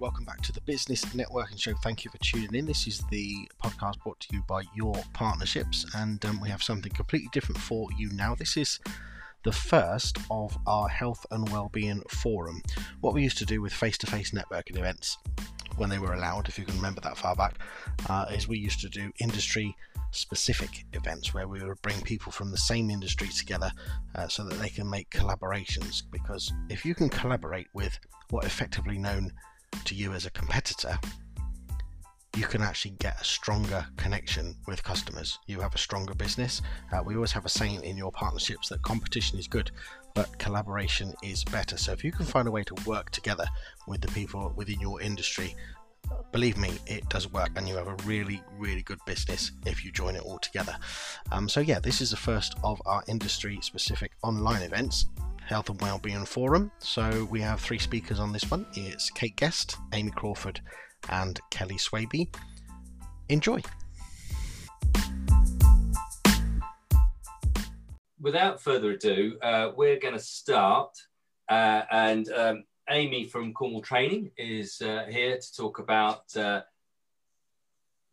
welcome back to the Business Networking Show. Thank you for tuning in. This is the podcast brought to you by Your Partnerships, and um, we have something completely different for you now. This is the first of our health and well-being forum. What we used to do with face-to-face networking events when they were allowed, if you can remember that far back, uh, is we used to do industry specific events where we would bring people from the same industry together uh, so that they can make collaborations. Because if you can collaborate with what effectively known to you as a competitor, you can actually get a stronger connection with customers. You have a stronger business. Uh, we always have a saying in your partnerships that competition is good, but collaboration is better. So if you can find a way to work together with the people within your industry, believe me, it does work, and you have a really, really good business if you join it all together. Um, so yeah, this is the first of our industry-specific online events. Health and Wellbeing Forum. So we have three speakers on this one. It's Kate Guest, Amy Crawford, and Kelly Swaby. Enjoy. Without further ado, uh, we're going to start. Uh, and um, Amy from Cornwall Training is uh, here to talk about uh,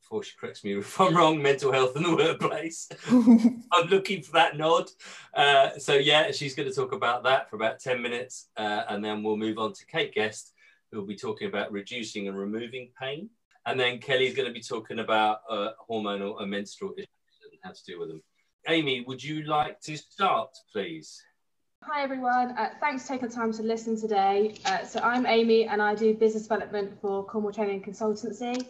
before she corrects me if I'm wrong, mental health in the workplace. I'm looking for that nod. Uh, so yeah, she's going to talk about that for about 10 minutes, uh, and then we'll move on to Kate Guest, who will be talking about reducing and removing pain. And then Kelly's going to be talking about uh, hormonal and menstrual issues and how to deal with them. Amy, would you like to start, please? Hi everyone, uh, thanks for taking the time to listen today. Uh, so I'm Amy and I do business development for Cornwall Training Consultancy.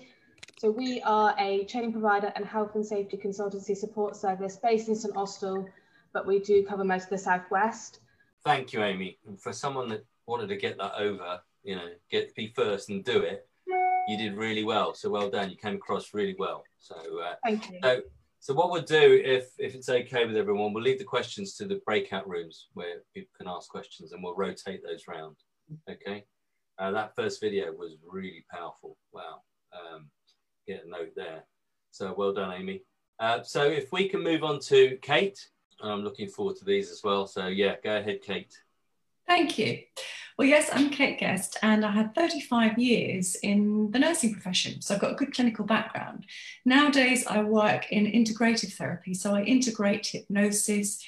So we are a training provider and health and safety consultancy support service based in St Austell, but we do cover most of the southwest. Thank you, Amy. And for someone that wanted to get that over, you know, get be first and do it, you did really well. So well done. You came across really well. So uh, thank you. So, so what we'll do, if if it's okay with everyone, we'll leave the questions to the breakout rooms where people can ask questions, and we'll rotate those round. Okay. Uh, that first video was really powerful. Wow. Um, get a note there. So well done, Amy. Uh, so if we can move on to Kate, I'm looking forward to these as well. So yeah, go ahead, Kate. Thank you. Well, yes, I'm Kate Guest, and I had 35 years in the nursing profession. So I've got a good clinical background. Nowadays, I work in integrative therapy. So I integrate hypnosis,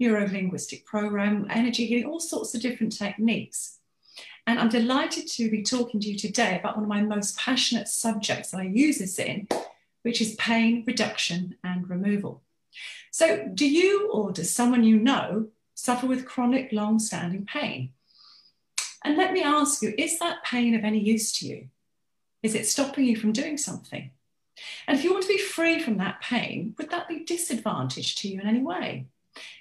neuro linguistic program, energy healing, all sorts of different techniques. And I'm delighted to be talking to you today about one of my most passionate subjects that I use this in, which is pain reduction and removal. So, do you or does someone you know suffer with chronic, long standing pain? And let me ask you is that pain of any use to you? Is it stopping you from doing something? And if you want to be free from that pain, would that be disadvantage to you in any way?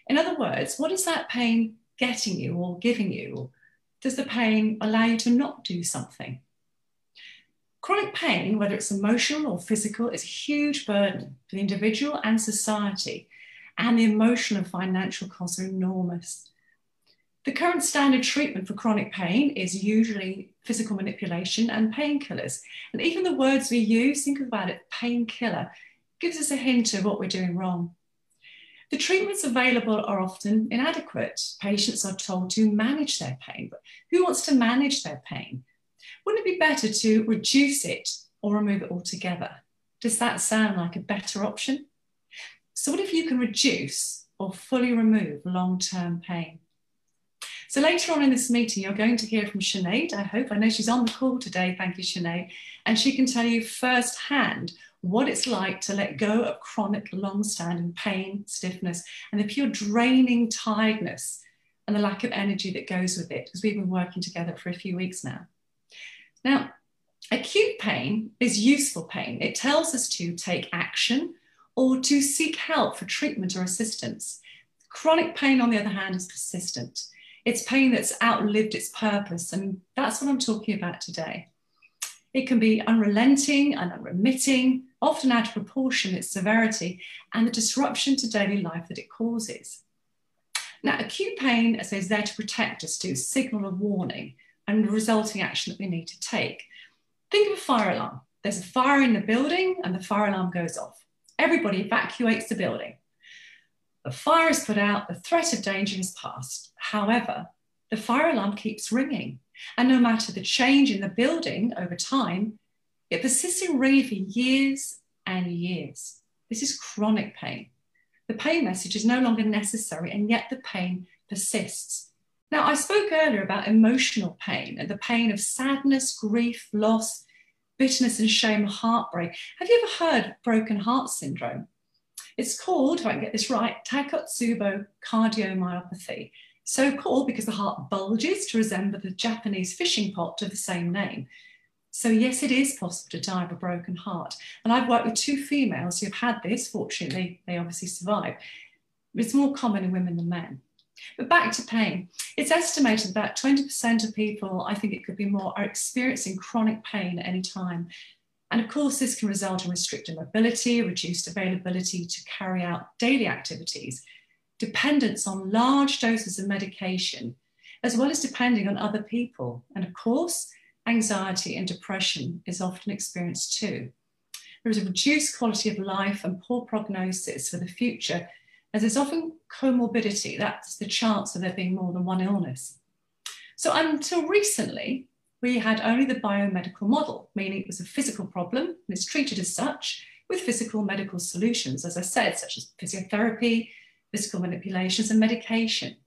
In other words, what is that pain getting you or giving you? Does the pain allow you to not do something? Chronic pain, whether it's emotional or physical, is a huge burden for the individual and society, and the emotional and financial costs are enormous. The current standard treatment for chronic pain is usually physical manipulation and painkillers. And even the words we use, think about it, painkiller, gives us a hint of what we're doing wrong. The treatments available are often inadequate. Patients are told to manage their pain, but who wants to manage their pain? Wouldn't it be better to reduce it or remove it altogether? Does that sound like a better option? So, what if you can reduce or fully remove long term pain? So, later on in this meeting, you're going to hear from Sinead. I hope. I know she's on the call today. Thank you, Sinead. And she can tell you firsthand what it's like to let go of chronic, long standing pain, stiffness, and the pure draining tiredness and the lack of energy that goes with it, because we've been working together for a few weeks now. Now, acute pain is useful pain. It tells us to take action or to seek help for treatment or assistance. Chronic pain, on the other hand, is persistent. It's pain that's outlived its purpose, and that's what I'm talking about today. It can be unrelenting and unremitting, often out of proportion its severity and the disruption to daily life that it causes. Now, acute pain as is there to protect us, to signal a warning and the resulting action that we need to take. Think of a fire alarm. There's a fire in the building and the fire alarm goes off. Everybody evacuates the building. The fire is put out, the threat of danger is past. However, the fire alarm keeps ringing And no matter the change in the building over time, it persists ringing for years and years. This is chronic pain. The pain message is no longer necessary, and yet the pain persists. Now, I spoke earlier about emotional pain and the pain of sadness, grief, loss, bitterness, and shame, heartbreak. Have you ever heard broken heart syndrome? It's called, if I can get this right, Takotsubo cardiomyopathy. So called because the heart bulges to resemble the Japanese fishing pot of the same name. So, yes, it is possible to die of a broken heart. And I've worked with two females who've had this. Fortunately, they obviously survived. It's more common in women than men. But back to pain. It's estimated that 20% of people, I think it could be more, are experiencing chronic pain at any time. And of course, this can result in restricted mobility, reduced availability to carry out daily activities, dependence on large doses of medication, as well as depending on other people. And of course, anxiety and depression is often experienced too. There is a reduced quality of life and poor prognosis for the future, as there's often comorbidity, that's the chance of there being more than one illness. So until recently, we had only the biomedical model, meaning it was a physical problem and it's treated as such with physical medical solutions, as I said, such as physiotherapy, physical manipulations, and medication.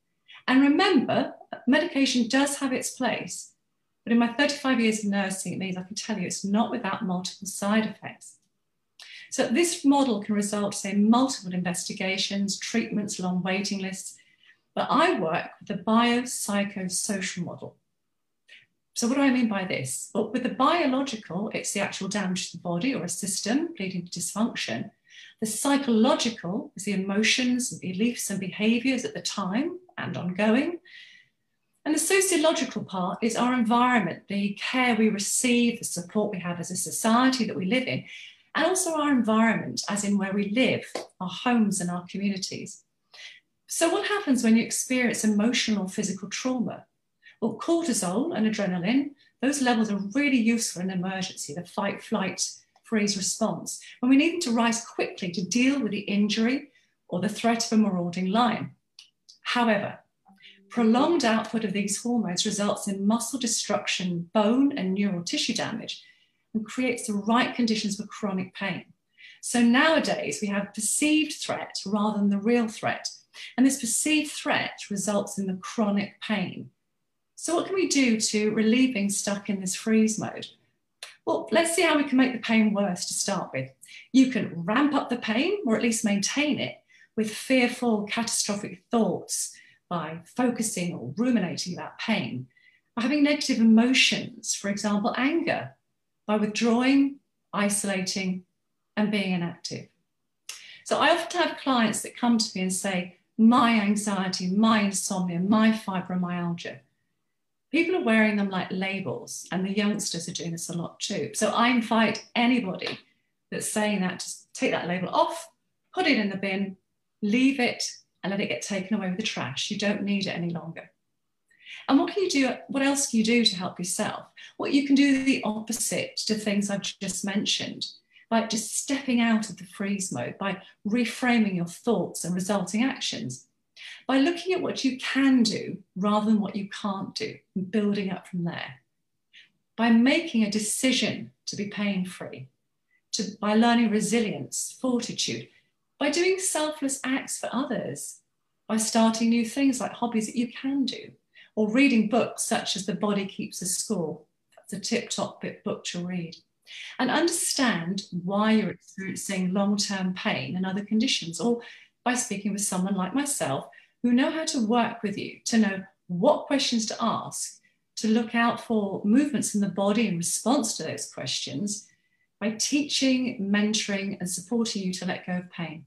And remember, medication does have its place, but in my 35 years of nursing, it means I can tell you it's not without multiple side effects. So this model can result in multiple investigations, treatments, long waiting lists, but I work with the biopsychosocial model. So what do I mean by this? Well, with the biological, it's the actual damage to the body or a system leading to dysfunction. The psychological is the emotions beliefs and behaviors at the time and ongoing. And the sociological part is our environment, the care we receive, the support we have as a society that we live in, and also our environment, as in where we live, our homes and our communities. So, what happens when you experience emotional physical trauma? Well, cortisol and adrenaline, those levels are really useful in emergency, the fight, flight, freeze response, when we need them to rise quickly to deal with the injury or the threat of a marauding lion. However, Prolonged output of these hormones results in muscle destruction, bone and neural tissue damage, and creates the right conditions for chronic pain. So nowadays we have perceived threat rather than the real threat. And this perceived threat results in the chronic pain. So, what can we do to relieve being stuck in this freeze mode? Well, let's see how we can make the pain worse to start with. You can ramp up the pain or at least maintain it with fearful, catastrophic thoughts by focusing or ruminating about pain, by having negative emotions, for example, anger, by withdrawing, isolating, and being inactive. So I often have clients that come to me and say, my anxiety, my insomnia, my fibromyalgia. People are wearing them like labels, and the youngsters are doing this a lot too. So I invite anybody that's saying that to take that label off, put it in the bin, leave it, and let it get taken away with the trash. You don't need it any longer. And what can you do? What else can you do to help yourself? What you can do the opposite to things I've just mentioned, by just stepping out of the freeze mode, by reframing your thoughts and resulting actions, by looking at what you can do rather than what you can't do, and building up from there, by making a decision to be pain free, to, by learning resilience, fortitude, by doing selfless acts for others, by starting new things like hobbies that you can do, or reading books such as The Body Keeps a Score. That's a tip top bit book to read. And understand why you're experiencing long term pain and other conditions, or by speaking with someone like myself who know how to work with you, to know what questions to ask, to look out for movements in the body in response to those questions, by teaching, mentoring, and supporting you to let go of pain.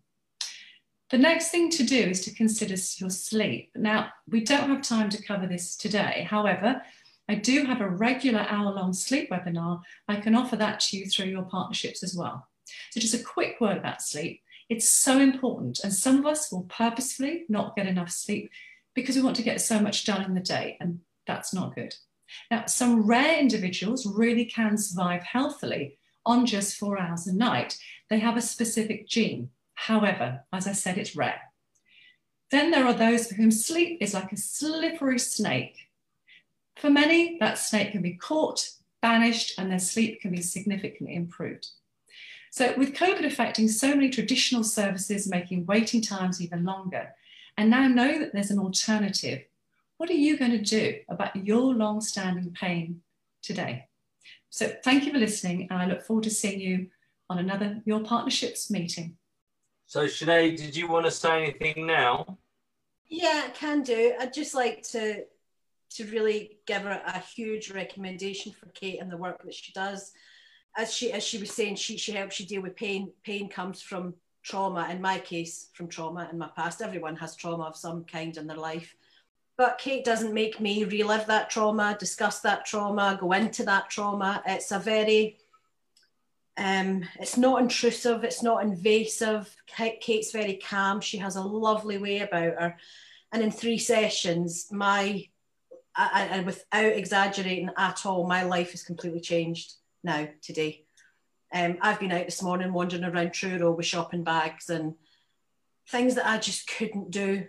The next thing to do is to consider your sleep. Now, we don't have time to cover this today. However, I do have a regular hour long sleep webinar. I can offer that to you through your partnerships as well. So, just a quick word about sleep. It's so important, and some of us will purposefully not get enough sleep because we want to get so much done in the day, and that's not good. Now, some rare individuals really can survive healthily on just four hours a night. They have a specific gene. However, as I said, it's rare. Then there are those for whom sleep is like a slippery snake. For many, that snake can be caught, banished, and their sleep can be significantly improved. So, with COVID affecting so many traditional services, making waiting times even longer, and now know that there's an alternative, what are you going to do about your long standing pain today? So, thank you for listening, and I look forward to seeing you on another Your Partnerships meeting. So, Sinead, did you want to say anything now? Yeah, can do. I'd just like to to really give her a huge recommendation for Kate and the work that she does. As she as she was saying, she she helps you deal with pain. Pain comes from trauma. In my case, from trauma in my past. Everyone has trauma of some kind in their life. But Kate doesn't make me relive that trauma, discuss that trauma, go into that trauma. It's a very um, it's not intrusive, it's not invasive. Kate's very calm. She has a lovely way about her. And in three sessions, my and without exaggerating at all, my life has completely changed now today. Um, I've been out this morning wandering around Truro with shopping bags and things that I just couldn't do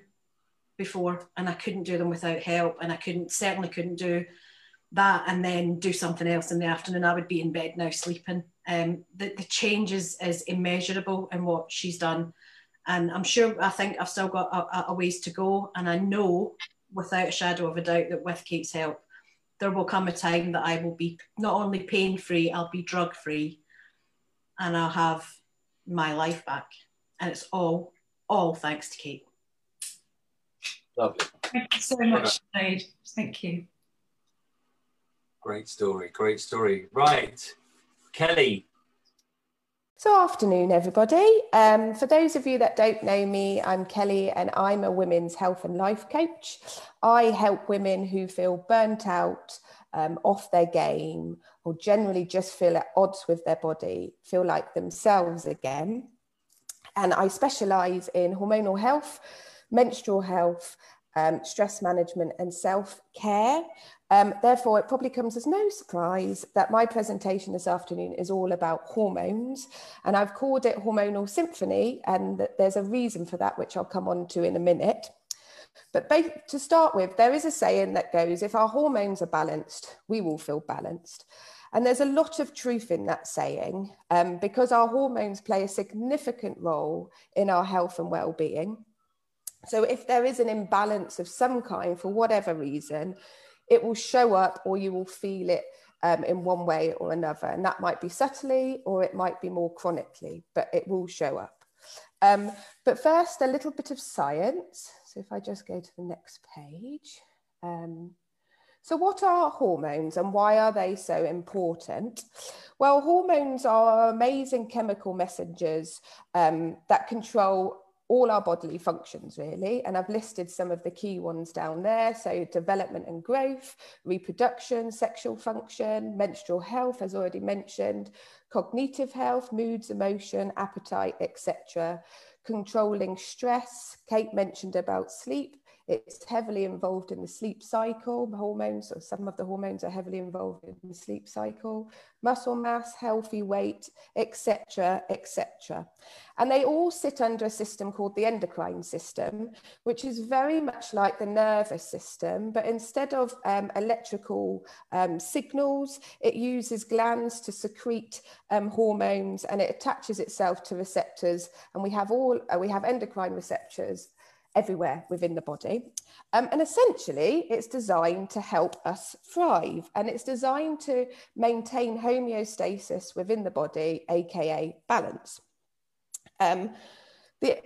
before, and I couldn't do them without help, and I couldn't certainly couldn't do that and then do something else in the afternoon. I would be in bed now sleeping. Um, the, the change is, is immeasurable in what she's done. And I'm sure, I think I've still got a, a ways to go. And I know without a shadow of a doubt that with Kate's help, there will come a time that I will be not only pain free, I'll be drug free and I'll have my life back. And it's all, all thanks to Kate. Lovely. Thank you so much, Sinead. Thank you. Great story, great story. Right, Kelly. So, afternoon, everybody. Um, for those of you that don't know me, I'm Kelly and I'm a women's health and life coach. I help women who feel burnt out, um, off their game, or generally just feel at odds with their body, feel like themselves again. And I specialise in hormonal health, menstrual health, um, stress management, and self care. Um, therefore, it probably comes as no surprise that my presentation this afternoon is all about hormones. And I've called it Hormonal Symphony, and there's a reason for that, which I'll come on to in a minute. But to start with, there is a saying that goes if our hormones are balanced, we will feel balanced. And there's a lot of truth in that saying um, because our hormones play a significant role in our health and well being. So, if there is an imbalance of some kind for whatever reason, it will show up or you will feel it um, in one way or another. And that might be subtly or it might be more chronically, but it will show up. Um, but first, a little bit of science. So if I just go to the next page. Um, so, what are hormones and why are they so important? Well, hormones are amazing chemical messengers um, that control all our bodily functions really. And i've listed some of the key ones down there. So development and growth reproduction sexual function menstrual health as already mentioned cognitive health moods emotion appetite etc controlling stress. Kate mentioned about sleep it's heavily involved in the sleep cycle. Hormones, or some of the hormones are heavily involved in the sleep cycle. Muscle mass, healthy weight, etc., etc. And they all sit under a system called the endocrine system, which is very much like the nervous system, but instead of um, electrical um, signals, it uses glands to secrete um, hormones and it attaches itself to receptors. And we have all uh, we have endocrine receptors everywhere within the body. Um, and essentially, it's designed to help us thrive and it's designed to maintain homeostasis within the body, aka balance. Um, the,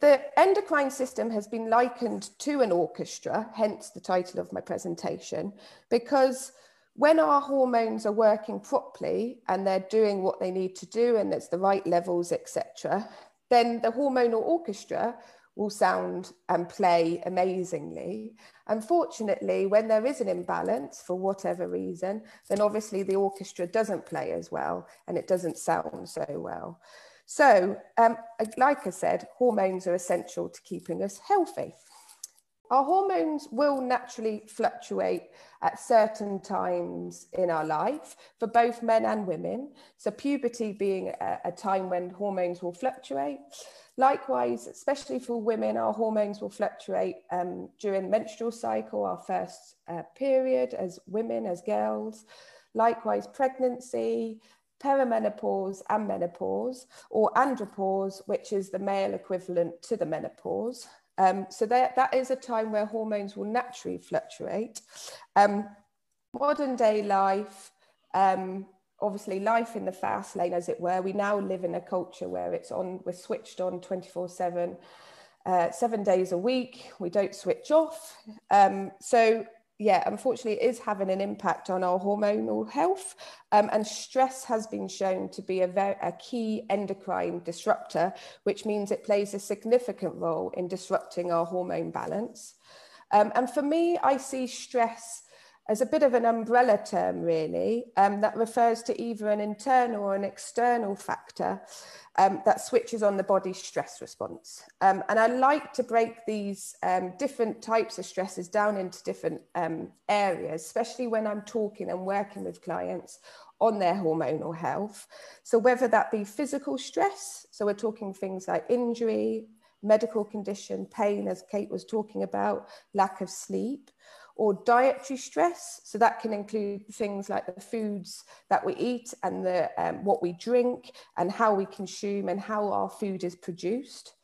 the endocrine system has been likened to an orchestra, hence the title of my presentation, because when our hormones are working properly and they're doing what they need to do and it's the right levels, etc., then the hormonal orchestra will sound and play amazingly. Unfortunately, when there is an imbalance for whatever reason, then obviously the orchestra doesn't play as well and it doesn't sound so well. So, um, like I said, hormones are essential to keeping us healthy. our hormones will naturally fluctuate at certain times in our life for both men and women. So, puberty being a, a, time when hormones will fluctuate. Likewise, especially for women, our hormones will fluctuate um, during menstrual cycle, our first uh, period as women, as girls. Likewise, pregnancy, perimenopause and menopause, or andropause, which is the male equivalent to the menopause. Um, so that, that is a time where hormones will naturally fluctuate. Um, modern day life, um, obviously life in the fast lane, as it were, we now live in a culture where it's on, we're switched on 24 seven, uh, seven days a week. We don't switch off. Um, so yeah, unfortunately, it is having an impact on our hormonal health. Um, and stress has been shown to be a, very, a key endocrine disruptor, which means it plays a significant role in disrupting our hormone balance. Um, and for me, I see stress as a bit of an umbrella term, really, um, that refers to either an internal or an external factor um, that switches on the body's stress response. Um, and I like to break these um, different types of stresses down into different um, areas, especially when I'm talking and working with clients on their hormonal health. So, whether that be physical stress, so we're talking things like injury, medical condition, pain, as Kate was talking about, lack of sleep or dietary stress. So that can include things like the foods that we eat and the, um, what we drink and how we consume and how our food is produced.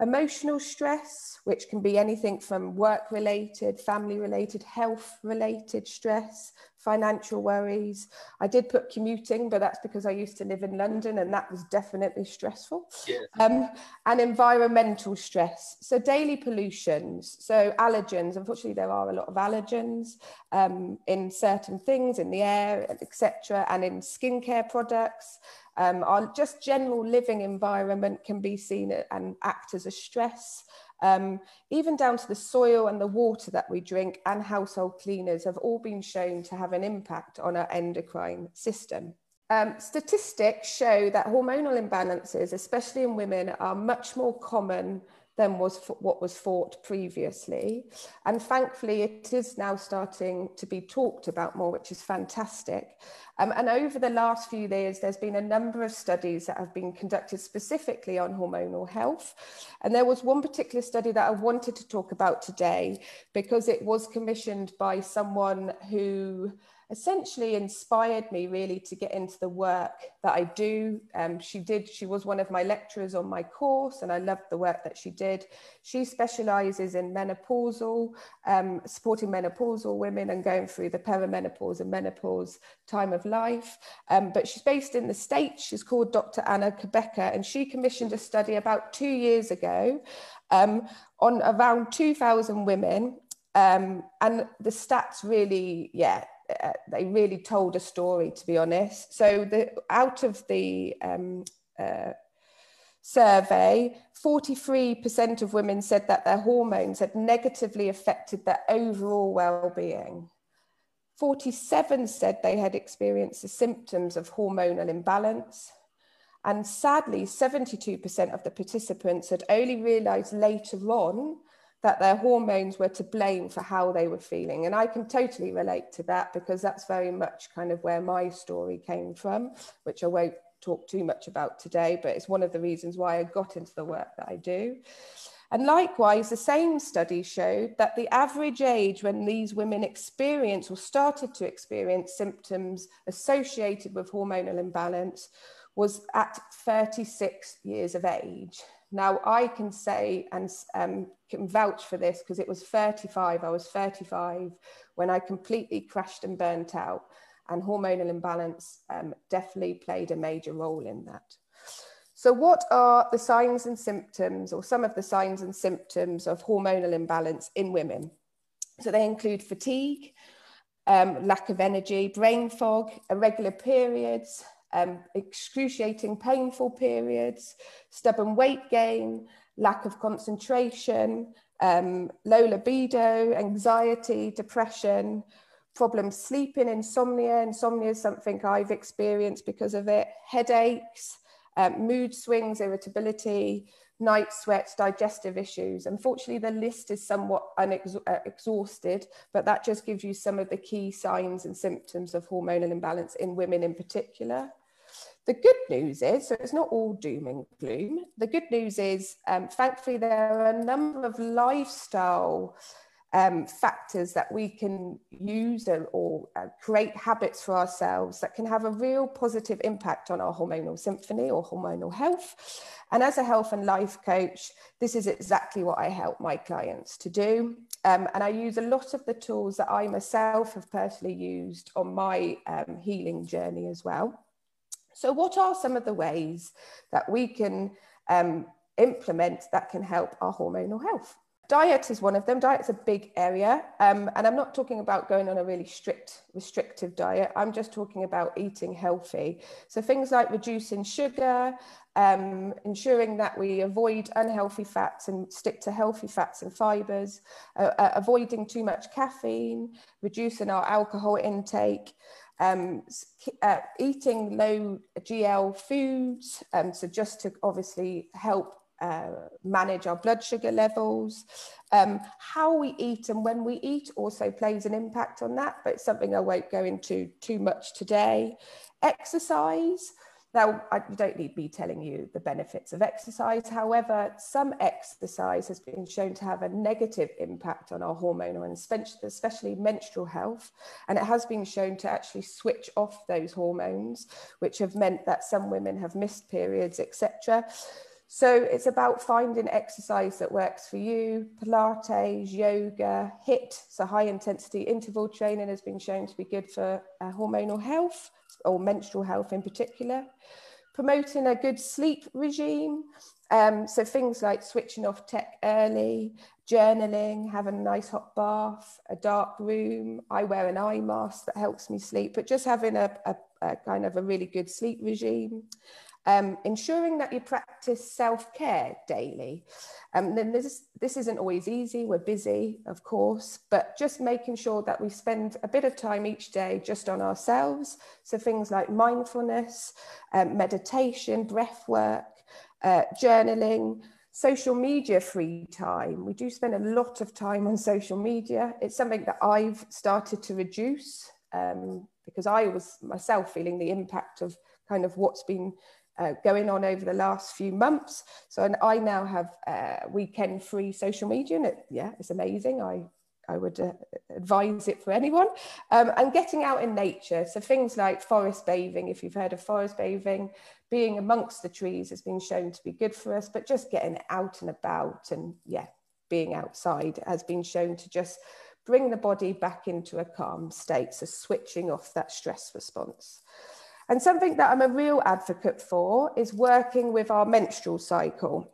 Emotional stress, which can be anything from work related, family related, health related stress, financial worries. I did put commuting, but that's because I used to live in London and that was definitely stressful. Yeah. Um, and environmental stress. So daily pollutions, so allergens. Unfortunately, there are a lot of allergens um, in certain things, in the air, etc., and in skincare products. Um, our just general living environment can be seen and act as a stress. Um, even down to the soil and the water that we drink and household cleaners have all been shown to have an impact on our endocrine system. Um, statistics show that hormonal imbalances, especially in women, are much more common than was what was thought previously. And thankfully, it is now starting to be talked about more, which is fantastic. Um, and over the last few years, there's been a number of studies that have been conducted specifically on hormonal health. And there was one particular study that I wanted to talk about today because it was commissioned by someone who essentially inspired me really to get into the work that I do. Um, she did, she was one of my lecturers on my course, and I loved the work that she did. She specializes in menopausal, um, supporting menopausal women and going through the perimenopause and menopause time of life. Um, but she's based in the States. She's called Dr. Anna Cabeca, and she commissioned a study about two years ago um, on around 2,000 women. Um, and the stats really, yeah, uh, they really told a story, to be honest. So the out of the um, uh, survey, 43% of women said that their hormones had negatively affected their overall well-being. 47 said they had experienced the symptoms of hormonal imbalance. And sadly, 72% of the participants had only realized later on that their hormones were to blame for how they were feeling. And I can totally relate to that because that's very much kind of where my story came from, which I won't talk too much about today, but it's one of the reasons why I got into the work that I do. And likewise, the same study showed that the average age when these women experienced or started to experience symptoms associated with hormonal imbalance was at 36 years of age. Now, I can say and um, can vouch for this because it was 35, I was 35 when I completely crashed and burnt out, and hormonal imbalance um, definitely played a major role in that. So, what are the signs and symptoms, or some of the signs and symptoms of hormonal imbalance in women? So, they include fatigue, um, lack of energy, brain fog, irregular periods, um, excruciating painful periods, stubborn weight gain, lack of concentration, um, low libido, anxiety, depression, problems sleeping, insomnia. Insomnia is something I've experienced because of it, headaches, um, mood swings, irritability, night sweats, digestive issues. Unfortunately, the list is somewhat unexhausted, uh, but that just gives you some of the key signs and symptoms of hormonal imbalance in women in particular. The good news is, so it's not all doom and gloom. The good news is, um, thankfully, there are a number of lifestyle um, factors that we can use or, or uh, create habits for ourselves that can have a real positive impact on our hormonal symphony or hormonal health. And as a health and life coach, this is exactly what I help my clients to do. Um, and I use a lot of the tools that I myself have personally used on my um, healing journey as well. So, what are some of the ways that we can um, implement that can help our hormonal health? Diet is one of them. Diet's a big area. Um, and I'm not talking about going on a really strict, restrictive diet. I'm just talking about eating healthy. So things like reducing sugar, um, ensuring that we avoid unhealthy fats and stick to healthy fats and fibers, uh, uh, avoiding too much caffeine, reducing our alcohol intake. Um, uh, eating low GL foods, um, so just to obviously help uh, manage our blood sugar levels. Um, how we eat and when we eat also plays an impact on that, but something I won't go into too much today. Exercise. Now, I don't need me telling you the benefits of exercise. However, some exercise has been shown to have a negative impact on our hormonal and especially menstrual health. And it has been shown to actually switch off those hormones, which have meant that some women have missed periods, etc. So it's about finding exercise that works for you. Pilates, yoga, HIIT, so high intensity interval training has been shown to be good for uh, hormonal health or menstrual health in particular. Promoting a good sleep regime. Um, so things like switching off tech early, journaling, having a nice hot bath, a dark room. I wear an eye mask that helps me sleep, but just having a, a, a kind of a really good sleep regime. Um, ensuring that you practice self-care daily. Um, then this, this isn't always easy, we're busy, of course, but just making sure that we spend a bit of time each day just on ourselves. So things like mindfulness, um, meditation, breath work, uh, journaling, social media free time. We do spend a lot of time on social media. It's something that I've started to reduce um, because I was myself feeling the impact of kind of what's been uh, going on over the last few months. So and I now have uh, weekend free social media, and it, yeah, it's amazing. I I would uh, advise it for anyone. Um, and getting out in nature, so things like forest bathing. If you've heard of forest bathing, being amongst the trees has been shown to be good for us. But just getting out and about, and yeah, being outside has been shown to just bring the body back into a calm state. So switching off that stress response. And something that I'm a real advocate for is working with our menstrual cycle.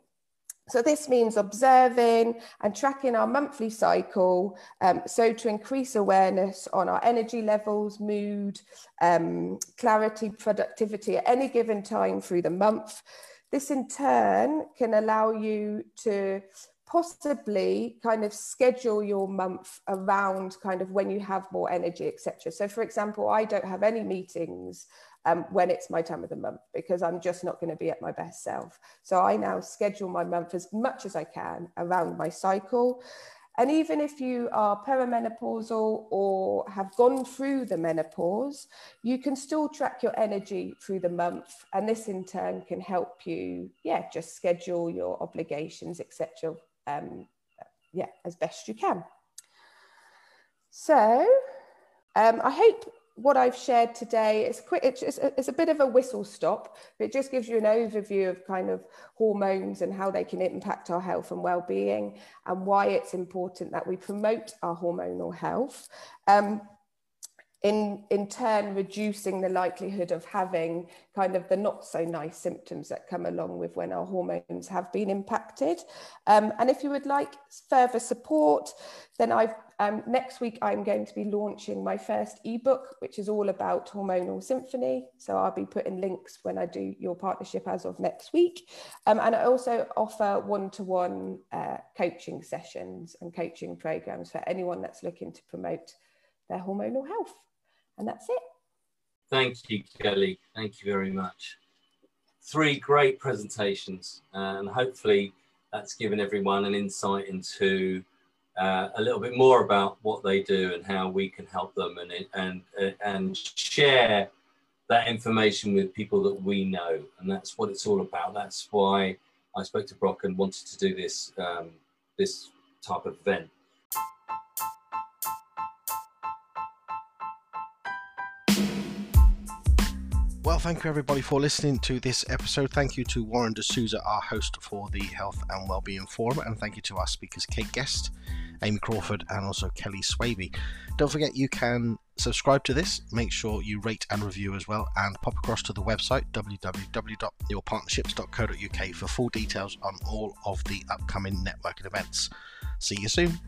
So this means observing and tracking our monthly cycle. Um, so to increase awareness on our energy levels, mood, um, clarity, productivity at any given time through the month. This in turn can allow you to possibly kind of schedule your month around kind of when you have more energy, etc. So for example, I don't have any meetings um, when it's my time of the month because I'm just not going to be at my best self. So I now schedule my month as much as I can around my cycle. And even if you are perimenopausal or have gone through the menopause, you can still track your energy through the month. And this in turn can help you, yeah, just schedule your obligations, etc. Um, yeah, as best you can. So um, I hope what I've shared today is quick. It's, it's a bit of a whistle stop. but It just gives you an overview of kind of hormones and how they can impact our health and well-being, and why it's important that we promote our hormonal health. Um, in, in turn reducing the likelihood of having kind of the not so nice symptoms that come along with when our hormones have been impacted. Um, and if you would like further support, then I've um, next week I'm going to be launching my first ebook, which is all about hormonal symphony. So I'll be putting links when I do your partnership as of next week. Um, and I also offer one-to-one uh, coaching sessions and coaching programs for anyone that's looking to promote their hormonal health. And that's it. Thank you, Kelly. Thank you very much. three great presentations, and hopefully that's given everyone an insight into uh, a little bit more about what they do and how we can help them and and and share that information with people that we know and that's what it's all about that's why I spoke to Brock and wanted to do this um, this type of event thank you everybody for listening to this episode. Thank you to Warren D'Souza, our host for the Health and Wellbeing Forum, and thank you to our speakers, Kate Guest, Amy Crawford, and also Kelly Swaby. Don't forget you can subscribe to this, make sure you rate and review as well, and pop across to the website www.yourpartnerships.co.uk for full details on all of the upcoming networking events. See you soon.